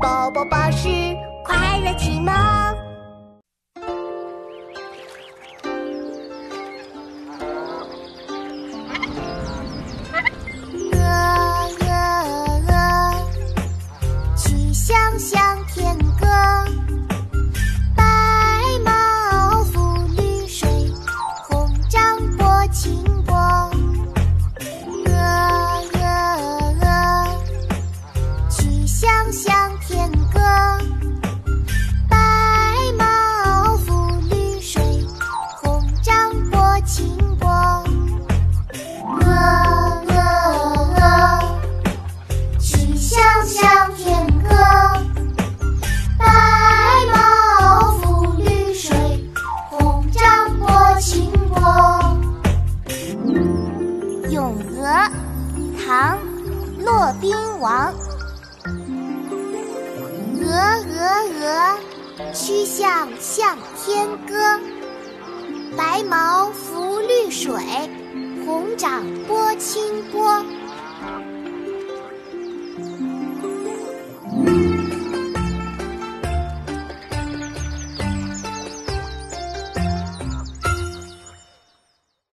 宝宝巴士快乐启蒙。鹅鹅鹅，曲项向天歌。白毛浮绿水，红掌拨清波。鹅鹅鹅，曲项向咏鹅》唐·骆宾王。鹅鹅鹅，曲项向天歌。白毛浮绿水，红掌拨清波。